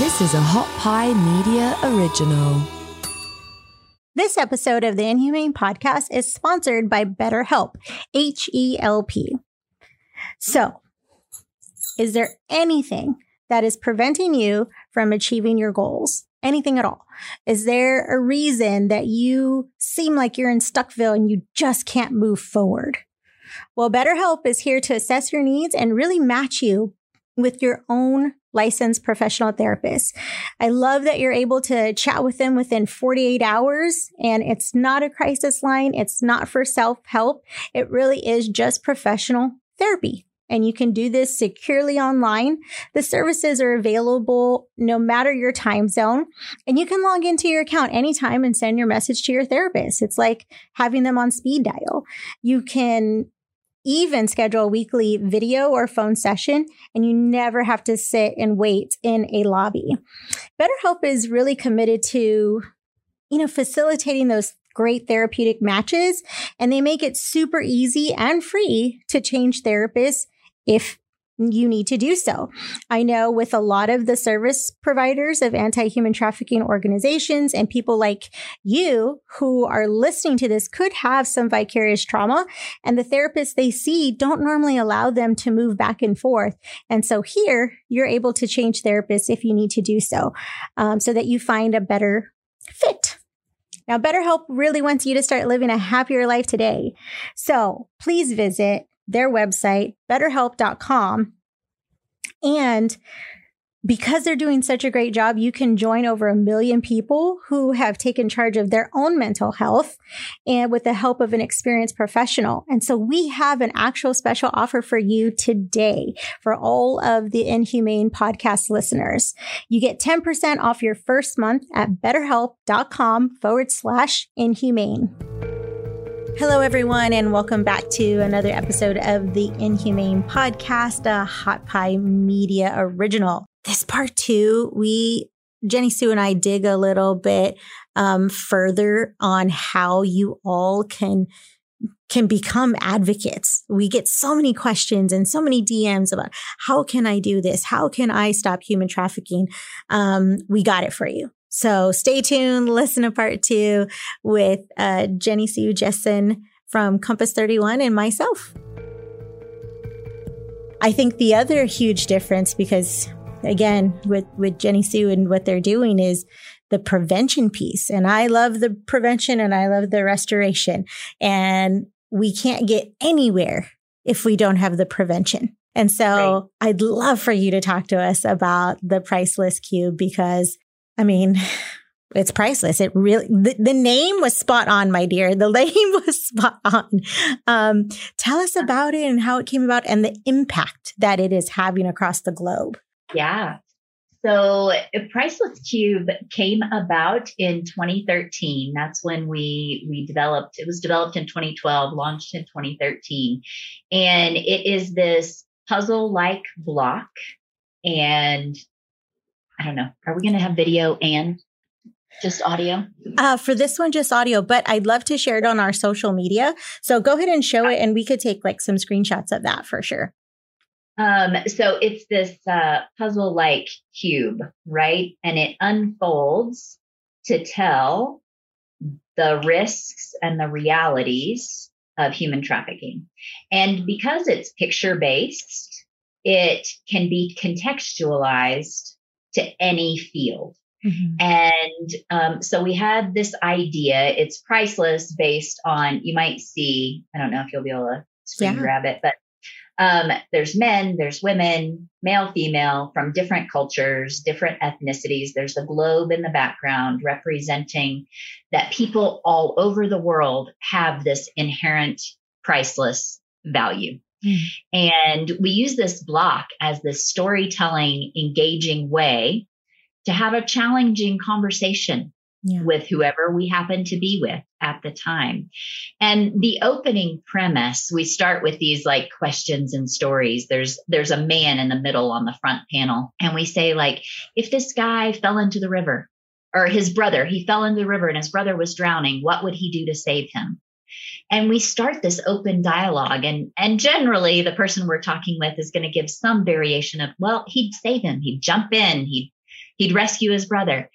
This is a Hot Pie Media original. This episode of the Inhumane Podcast is sponsored by BetterHelp, H E L P. So, is there anything that is preventing you from achieving your goals? Anything at all? Is there a reason that you seem like you're in Stuckville and you just can't move forward? Well, BetterHelp is here to assess your needs and really match you with your own licensed professional therapist. I love that you're able to chat with them within 48 hours and it's not a crisis line. It's not for self help. It really is just professional therapy. And you can do this securely online. The services are available no matter your time zone. And you can log into your account anytime and send your message to your therapist. It's like having them on speed dial. You can even schedule a weekly video or phone session, and you never have to sit and wait in a lobby. BetterHelp is really committed to, you know, facilitating those great therapeutic matches, and they make it super easy and free to change therapists if you need to do so. I know with a lot of the service providers of anti human trafficking organizations and people like you who are listening to this could have some vicarious trauma, and the therapists they see don't normally allow them to move back and forth. And so here, you're able to change therapists if you need to do so, um, so that you find a better fit. Now, BetterHelp really wants you to start living a happier life today. So please visit their website, betterhelp.com. And because they're doing such a great job, you can join over a million people who have taken charge of their own mental health and with the help of an experienced professional. And so we have an actual special offer for you today for all of the Inhumane podcast listeners. You get 10% off your first month at betterhelp.com forward slash inhumane. Hello, everyone, and welcome back to another episode of the Inhumane Podcast, a Hot Pie Media original. This part two, we, Jenny Sue and I dig a little bit um, further on how you all can can become advocates. We get so many questions and so many DMs about how can I do this? How can I stop human trafficking? Um, we got it for you. So stay tuned, listen to part two with uh, Jenny Sue Jessen from Compass 31 and myself. I think the other huge difference, because again, with, with Jenny Sue and what they're doing is the prevention piece. And I love the prevention and I love the restoration. And we can't get anywhere if we don't have the prevention. And so right. I'd love for you to talk to us about the priceless cube because I mean, it's priceless. It really, the, the, name was spot on, my dear. The name was spot on. Um, tell us about it and how it came about and the impact that it is having across the globe. Yeah. So, Priceless Cube came about in 2013. That's when we we developed. It was developed in 2012, launched in 2013, and it is this puzzle-like block and I don't know. Are we going to have video and just audio? Uh, for this one, just audio, but I'd love to share it on our social media. So go ahead and show it, and we could take like some screenshots of that for sure. Um, so it's this uh, puzzle like cube, right? And it unfolds to tell the risks and the realities of human trafficking. And because it's picture based, it can be contextualized to any field. Mm-hmm. And um, so we had this idea. It's priceless based on, you might see, I don't know if you'll be able to screen yeah. grab it, but um, there's men, there's women, male, female, from different cultures, different ethnicities. There's the globe in the background representing that people all over the world have this inherent priceless value. Mm. And we use this block as this storytelling, engaging way to have a challenging conversation yeah. with whoever we happen to be with at the time. And the opening premise, we start with these like questions and stories. There's there's a man in the middle on the front panel and we say like if this guy fell into the river or his brother, he fell into the river and his brother was drowning, what would he do to save him? And we start this open dialogue and and generally the person we're talking with is going to give some variation of well he'd save him he'd jump in he'd He'd rescue his brother.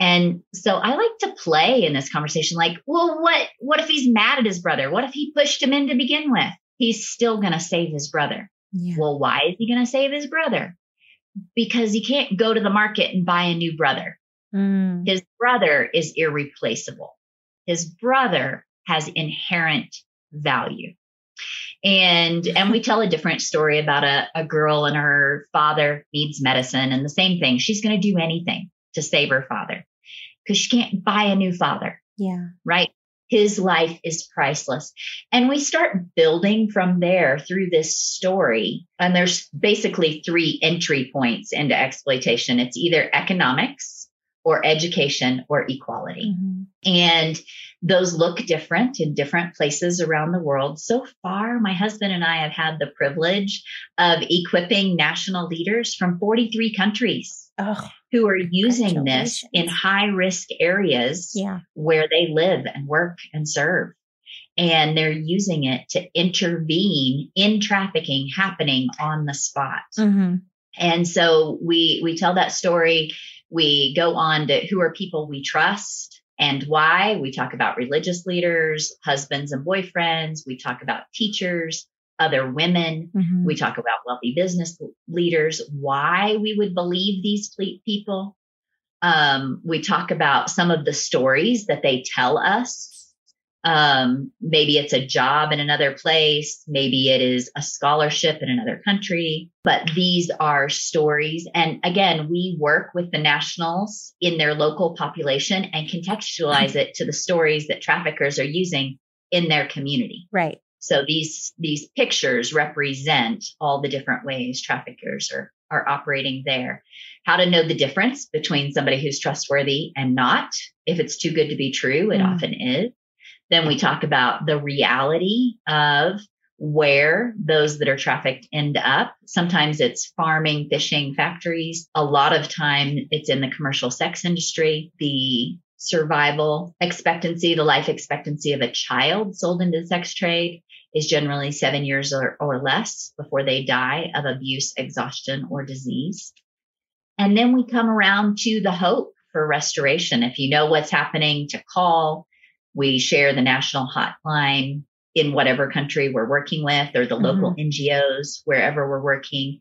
And so I like to play in this conversation like, well, what what if he's mad at his brother? What if he pushed him in to begin with? He's still going to save his brother. Yeah. Well, why is he going to save his brother? Because he can't go to the market and buy a new brother. Mm. His brother is irreplaceable. His brother has inherent value. And and we tell a different story about a, a girl and her father needs medicine and the same thing. She's going to do anything to save her father because she can't buy a new father. Yeah. Right. His life is priceless. And we start building from there through this story. And there's basically three entry points into exploitation it's either economics or education or equality. Mm-hmm. And those look different in different places around the world. So far, my husband and I have had the privilege of equipping national leaders from 43 countries oh, who are using this in high risk areas yeah. where they live and work and serve. And they're using it to intervene in trafficking happening on the spot. Mm-hmm. And so we we tell that story. We go on to who are people we trust and why. We talk about religious leaders, husbands and boyfriends. We talk about teachers, other women. Mm-hmm. We talk about wealthy business leaders, why we would believe these people. Um, we talk about some of the stories that they tell us um, maybe it's a job in another place. Maybe it is a scholarship in another country. But these are stories. And again, we work with the nationals in their local population and contextualize it to the stories that traffickers are using in their community. Right. So these these pictures represent all the different ways traffickers are are operating there. How to know the difference between somebody who's trustworthy and not. If it's too good to be true, it mm. often is. Then we talk about the reality of where those that are trafficked end up. Sometimes it's farming, fishing, factories. A lot of time it's in the commercial sex industry. The survival expectancy, the life expectancy of a child sold into the sex trade is generally seven years or, or less before they die of abuse, exhaustion, or disease. And then we come around to the hope for restoration. If you know what's happening, to call, we share the national hotline in whatever country we're working with or the mm-hmm. local NGOs, wherever we're working.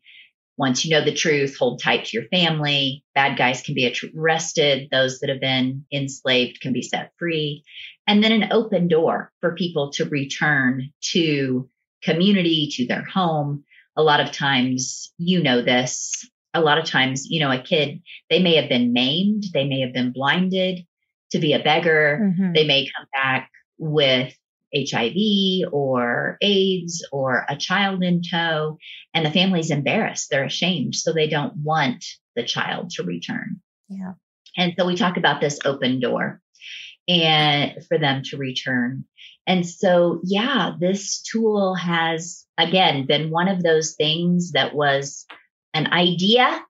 Once you know the truth, hold tight to your family. Bad guys can be arrested. Those that have been enslaved can be set free. And then an open door for people to return to community, to their home. A lot of times, you know this. A lot of times, you know, a kid, they may have been maimed, they may have been blinded, to be a beggar. Mm-hmm. They may come back with HIV or AIDS or a child in tow, and the family's embarrassed. They're ashamed. So they don't want the child to return. Yeah. And so we talk about this open door and for them to return. And so, yeah, this tool has again been one of those things that was an idea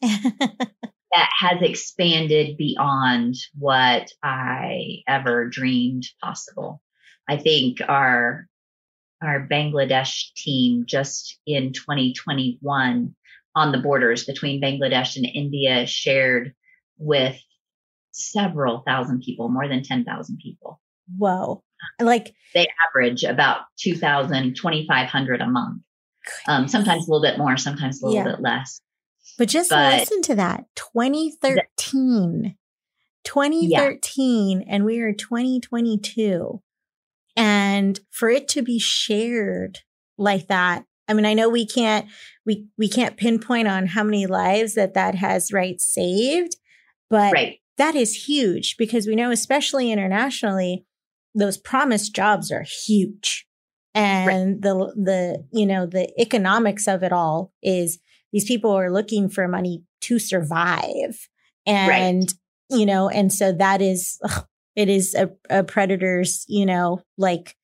that has expanded beyond what I ever dreamed possible. I think our our Bangladesh team just in 2021 on the borders between Bangladesh and India shared with several thousand people, more than 10,000 people. Whoa. Like they average about 2,000, 2,500 a month. Um, sometimes a little bit more, sometimes a little yeah. bit less. But just but, listen to that 2013. 2013, yeah. and we are 2022. And for it to be shared like that, I mean, I know we can't we we can't pinpoint on how many lives that that has right saved, but right. that is huge because we know, especially internationally, those promised jobs are huge, and right. the the you know the economics of it all is these people are looking for money to survive. And, right. you know, and so that is, ugh, it is a, a predator's, you know, like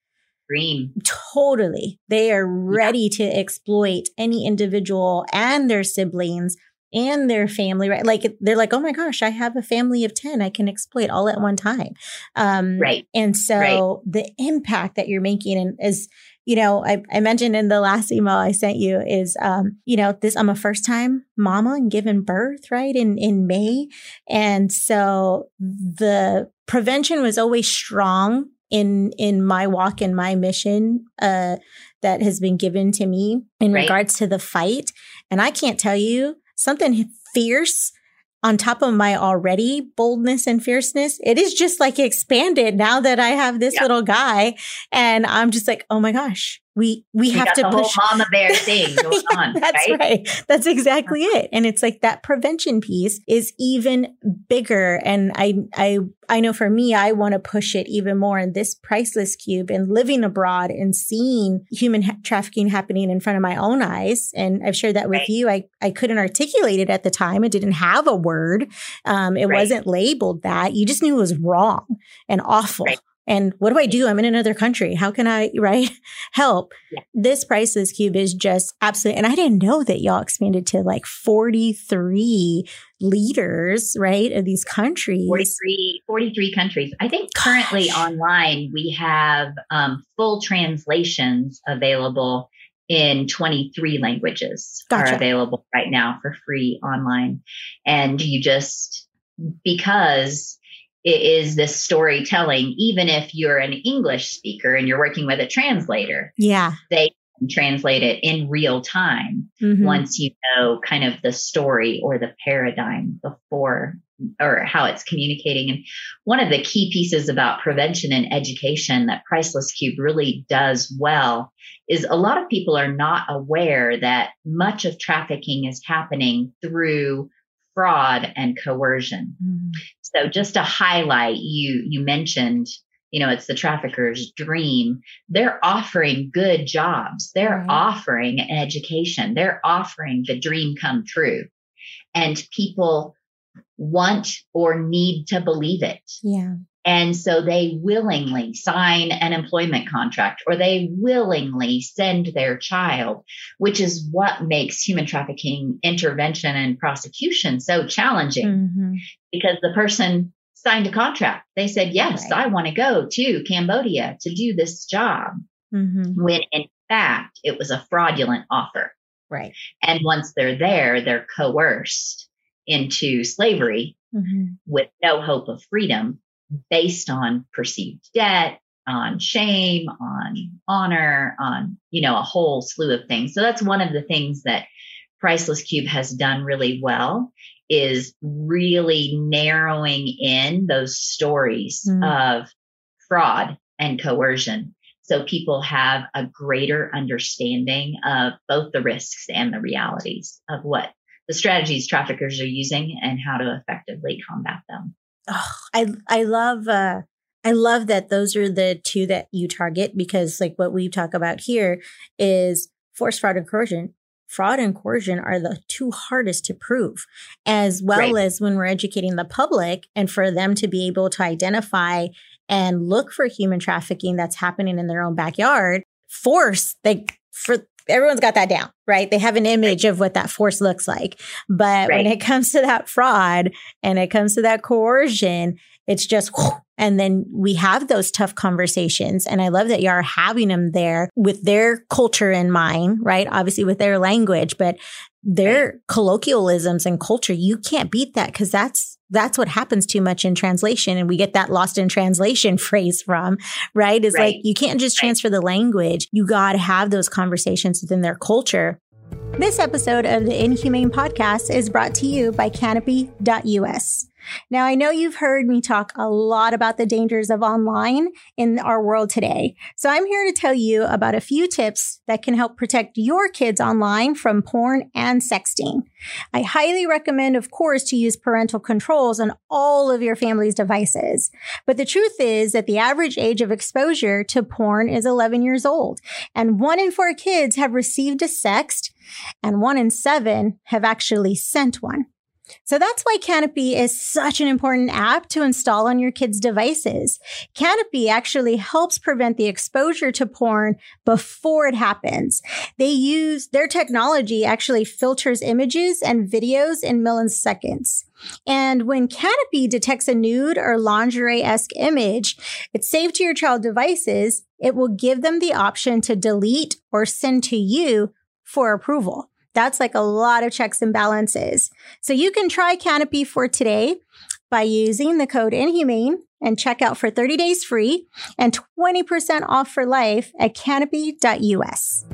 dream. Totally. They are ready yeah. to exploit any individual and their siblings and their family, right? Like they're like, oh my gosh, I have a family of 10 I can exploit all at one time. Um, right. And so right. the impact that you're making and is, you know, I, I mentioned in the last email I sent you is, um, you know, this, I'm a first time mama and given birth, right? In, in May. And so the prevention was always strong in, in my walk and my mission, uh, that has been given to me in right. regards to the fight. And I can't tell you something fierce on top of my already boldness and fierceness, it is just like expanded now that I have this yeah. little guy. And I'm just like, oh my gosh, we we have to push mama bear thing going yeah, on. That's right? right. That's exactly uh-huh. it. And it's like that prevention piece is even bigger. And I I I know for me, I want to push it even more in this priceless cube and living abroad and seeing human ha- trafficking happening in front of my own eyes. And I've shared that with right. you. I, I couldn't articulate it at the time. It didn't have a word. Um, it right. wasn't labeled that. You just knew it was wrong and awful. And what do I do? I'm in another country. How can I, right? Help. Yeah. This priceless cube is just absolutely, and I didn't know that y'all expanded to like 43 leaders, right? Of these countries. 43, 43 countries. I think currently online we have um, full translations available in 23 languages gotcha. are available right now for free online. And you just, because it is this storytelling, even if you're an English speaker and you're working with a translator. Yeah. They translate it in real time mm-hmm. once you know kind of the story or the paradigm before or how it's communicating. And one of the key pieces about prevention and education that Priceless Cube really does well is a lot of people are not aware that much of trafficking is happening through fraud and coercion. Mm-hmm. So just to highlight, you you mentioned, you know, it's the trafficker's dream. They're offering good jobs. They're right. offering an education. They're offering the dream come true. And people want or need to believe it. Yeah. And so they willingly sign an employment contract or they willingly send their child, which is what makes human trafficking intervention and prosecution so challenging mm-hmm. because the person signed a contract. They said, yes, right. I want to go to Cambodia to do this job. Mm-hmm. When in fact, it was a fraudulent offer. Right. And once they're there, they're coerced into slavery mm-hmm. with no hope of freedom based on perceived debt, on shame, on honor, on, you know, a whole slew of things. So that's one of the things that Priceless Cube has done really well is really narrowing in those stories mm. of fraud and coercion. So people have a greater understanding of both the risks and the realities of what the strategies traffickers are using and how to effectively combat them oh, I I love uh I love that those are the two that you target because like what we talk about here is force fraud and coercion. Fraud and coercion are the two hardest to prove, as well right. as when we're educating the public and for them to be able to identify and look for human trafficking that's happening in their own backyard. Force, like for everyone's got that down, right? They have an image right. of what that force looks like. But right. when it comes to that fraud and it comes to that coercion, it's just, and then we have those tough conversations. And I love that you are having them there with their culture in mind, right? Obviously with their language, but their right. colloquialisms and culture, you can't beat that because that's that's what happens too much in translation and we get that lost in translation phrase from right is right. like you can't just transfer right. the language you got to have those conversations within their culture this episode of the inhumane podcast is brought to you by canopy.us now, I know you've heard me talk a lot about the dangers of online in our world today. So I'm here to tell you about a few tips that can help protect your kids online from porn and sexting. I highly recommend, of course, to use parental controls on all of your family's devices. But the truth is that the average age of exposure to porn is 11 years old, and one in four kids have received a sext, and one in seven have actually sent one. So that's why Canopy is such an important app to install on your kids' devices. Canopy actually helps prevent the exposure to porn before it happens. They use their technology actually filters images and videos in milliseconds. And when Canopy detects a nude or lingerie-esque image, it's saved to your child devices. It will give them the option to delete or send to you for approval. That's like a lot of checks and balances. So you can try Canopy for today by using the code Inhumane and check out for 30 days free and 20% off for life at canopy.us.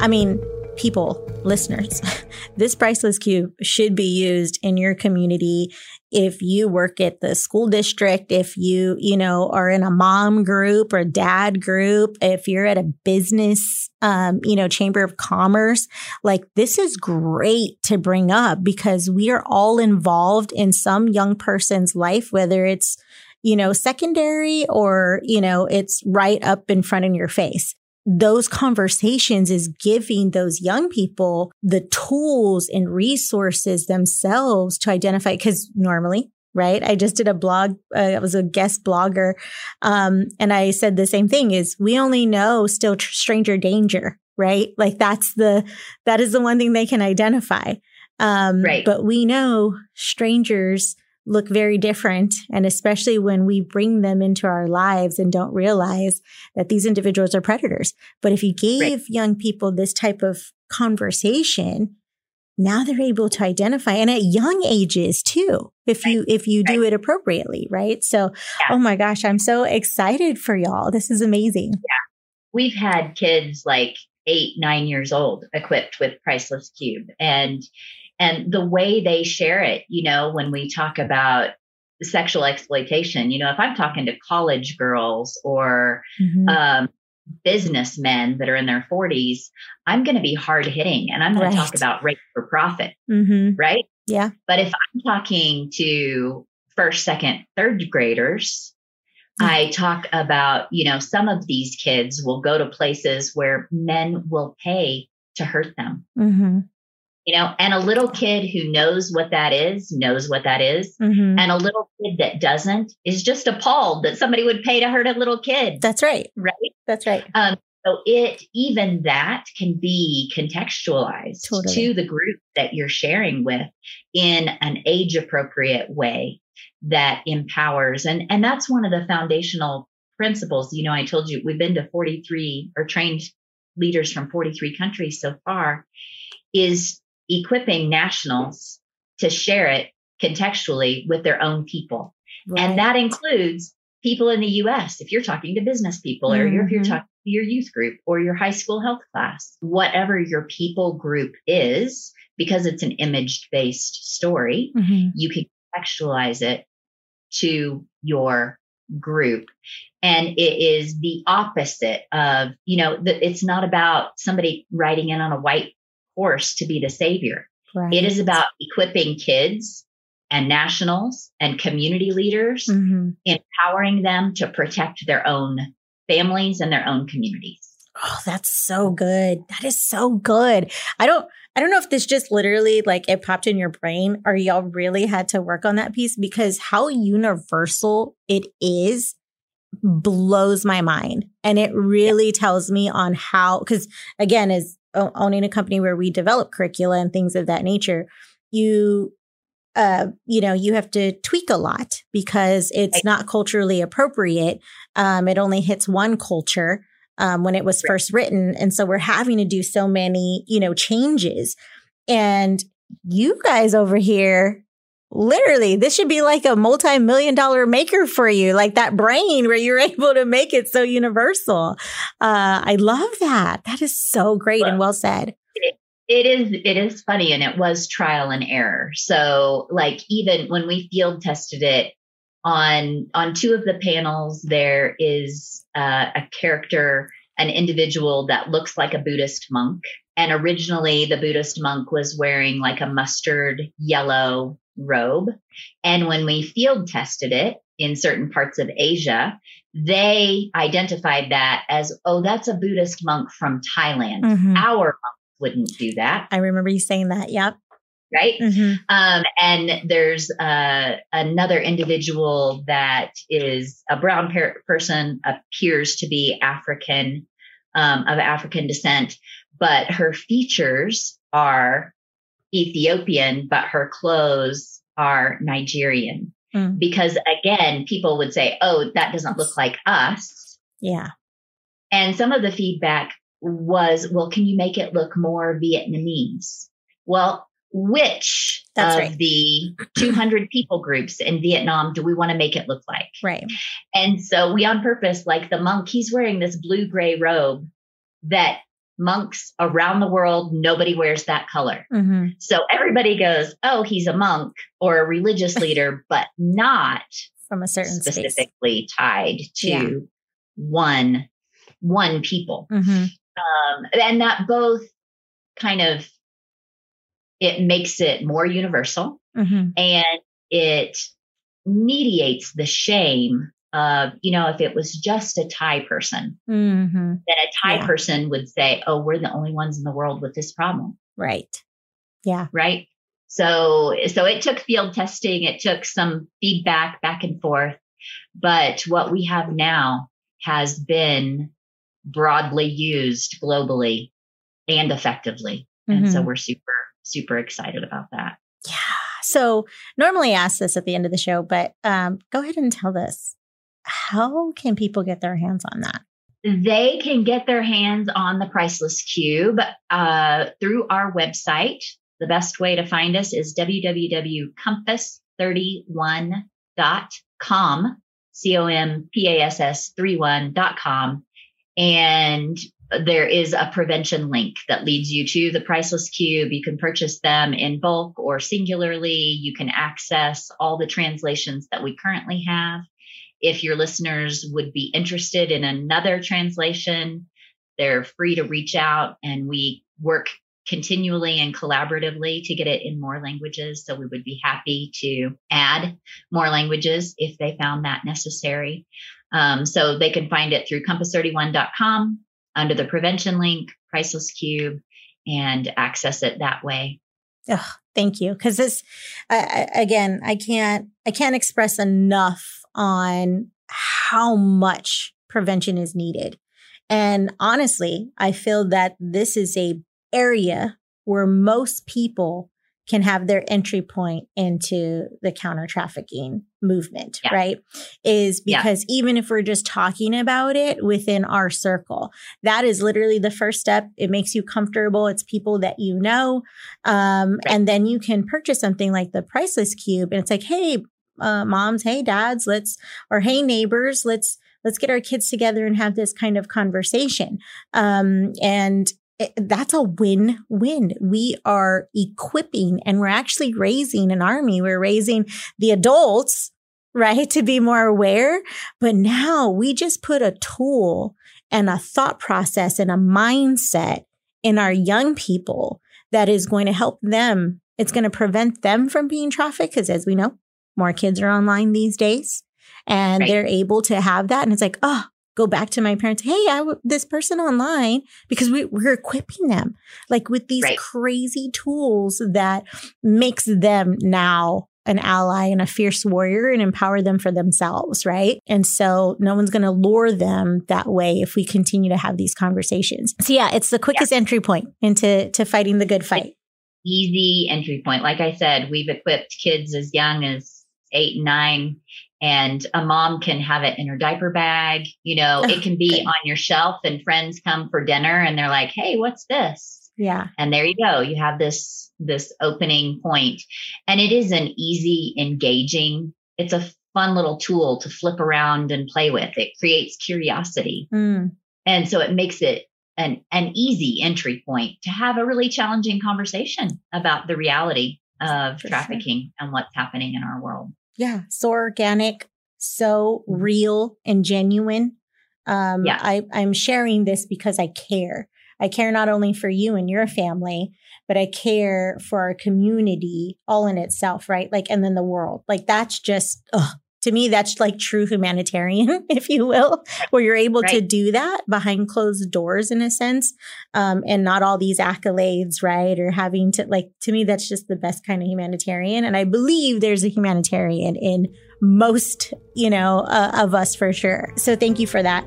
I mean, people, listeners, this priceless cube should be used in your community. If you work at the school district, if you, you know, are in a mom group or dad group, if you're at a business, um, you know, chamber of commerce, like this is great to bring up because we are all involved in some young person's life, whether it's, you know, secondary or, you know, it's right up in front of your face those conversations is giving those young people the tools and resources themselves to identify because normally right i just did a blog uh, i was a guest blogger um, and i said the same thing is we only know still tr- stranger danger right like that's the that is the one thing they can identify um, Right. but we know strangers look very different. And especially when we bring them into our lives and don't realize that these individuals are predators. But if you gave young people this type of conversation, now they're able to identify and at young ages too, if you, if you do it appropriately. Right. So, Yeah. oh my gosh, I'm so excited for y'all. This is amazing. yeah we've had kids like eight, nine years old equipped with Priceless Cube. And and the way they share it, you know, when we talk about sexual exploitation, you know, if I'm talking to college girls or Mhm. um, businessmen that are in their 40s, I'm going to be hard hitting and I'm going Right. to talk about rape for profit, Mhm. right? Yeah. But if I'm talking to first, second, third graders, I talk about, you know, some of these kids will go to places where men will pay to hurt them, Mhm. You know, and a little kid who knows what that is, knows what that is. Mhm. And a little kid that doesn't is just appalled that somebody would pay to hurt a little kid, That's right. right? That's right. So it, even that can be contextualized Totally. to the group that you're sharing with in an age appropriate way that empowers. And, and that's one of the foundational principles. You know, I told you we've been to 43 or trained leaders from 43 countries so far is equipping nationals to share it contextually with their own people. Right. And that includes people in the US. If you're talking to business people or you're, if you're Mhm. talking to your youth group or your high school health class, whatever your people group is, because it's an image based story, Mhm. you can contextualize it to your group. And it is the opposite of, you know, the, it's not about somebody writing in on a white horse to be the savior. Right. It is about equipping kids and nationals and community leaders, Mhm. empowering them to protect their own families and their own communities. Oh, that's so good. That is so good. I don't I don't know if this just literally like it popped in your brain or y'all really had to work on that piece because how universal it is blows my mind. And it really tells me on how cuz again as owning a company where we develop curricula and things of that nature, you uh, you know, you have to tweak a lot because it's not culturally appropriate. Um, it only hits one culture um, when it was first written. And so we're having to do so many, you know, changes. And you guys over here, literally, this should be like a multi million dollar maker for you, like that brain where you're able to make it so universal. Uh, I love that. That is so great and well said. It is it is funny and it was trial and error. So like even when we field tested it on on two of the panels there is uh, a character an individual that looks like a Buddhist monk and originally the Buddhist monk was wearing like a mustard yellow robe and when we field tested it in certain parts of Asia they identified that as oh that's a Buddhist monk from Thailand Mhm. our monks wouldn't do that. I remember you saying that. Yep. right? Mhm. Um, and there's uh, another individual that is a brown per- person, appears to be African, um, of African descent, but her features are Ethiopian, but her clothes are Nigerian. Mm. Because again, people would say, oh, that doesn't look like us. Yeah. And some of the feedback was, well, can you make it look more Vietnamese? Well, which That's of right. the 200 people groups in Vietnam do we want to make it look like? Right. And so we on purpose, like the monk, he's wearing this blue gray robe that monks around the world, nobody wears that color. hmm So everybody goes, oh, he's a monk or a religious leader, but not From a certain space. specifically tied to Yeah. one one people hmm um, and that both kind of it makes it more universal hmm and it mediates the shame of you know if it was just a thai person hmm then a thai Yeah. person would say oh we're the only ones in the world with this problem Right. Yeah. right so so it took field testing it took some feedback back and forth but what we have now has been broadly used globally and effectively and so Mhm. we're super super excited about that Yeah. So normally I ask this at the end of the show, but um, go ahead and tell this. How can people get their hands on that? they can get their hands on the priceless cube uh, through our website. The best way to find us is www.compass31.com c-o-m-p-a-s-s 31.com and there is a prevention link that leads you to the priceless cube. You can purchase them in bulk or singularly. You can access all the translations that we currently have if your listeners would be interested in another translation, they're free to reach out and we work continually and collaboratively to get it in more languages. So we would be happy to add more languages if they found that necessary. Um, so they can find it through compass31.com under the prevention link, Priceless Cube, and access it that way. Ugh, thank you. Because this, I, I, again, I can't, I can't express enough on how much prevention is needed. And honestly, I feel that this is a area where most people can have their entry point into the counter trafficking movement, Yeah. right? Is Yeah. because even if we're just talking about it within our circle, that is literally the first step. It makes you comfortable. It's people that you know. Um, Right. And then you can purchase something like the Priceless Cube, and it's like, hey, uh, moms, hey, dads, let's, or hey, neighbors, let's, let's get our kids together and have this kind of conversation. Um, and it, that's a win win. We are equipping and we're actually raising an army. We're raising the adults, right, to be more aware. But now we just put a tool and a thought process and a mindset in our young people that is going to help them. It's going to prevent them from being trafficked because, as we know, more kids are online these days and Right. they're able to have that. And it's like, oh, go back to my parents. Hey, I w- this person online because we, we're equipping them like with these Right. crazy tools that makes them now an ally and a fierce warrior and empower them for themselves, right? And so no one's going to lure them that way if we continue to have these conversations. So yeah, it's the quickest entry point into to fighting the good fight. easy entry point. Like I said, we've equipped kids as young as eight and nine, and a mom can have it in her diaper bag. You know, it can be on your shelf, and friends come for dinner and they're like, hey, what's this? Yeah. And there you go. You have this this opening point. And it is an easy, engaging, it's a fun little tool to flip around and play with. It creates curiosity. Mm, And so it makes it an, an easy entry point to have a really challenging conversation about the reality of For sure. trafficking and what's happening in our world. Yeah. So organic, so real and genuine. Um, Yeah. I, I'm sharing this because I care. I care not only for you and your family, but I care for our community all in itself, right? Like, and then the world. Like, that's just ugh, to me, that's like true humanitarian, if you will, where you're able right. to do that behind closed doors in a sense, um, and not all these accolades, right? Or having to like, to me, that's just the best kind of humanitarian. And I believe there's a humanitarian in most, you know, uh, of us for sure. So thank you for that.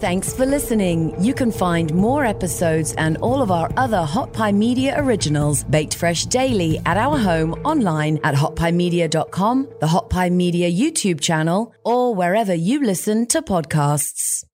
Thanks for listening. You can find more episodes and all of our other Hot Pie Media originals baked fresh daily at our home online at hotpiemedia.com, the Hot Pie Media YouTube channel, or wherever you listen to podcasts.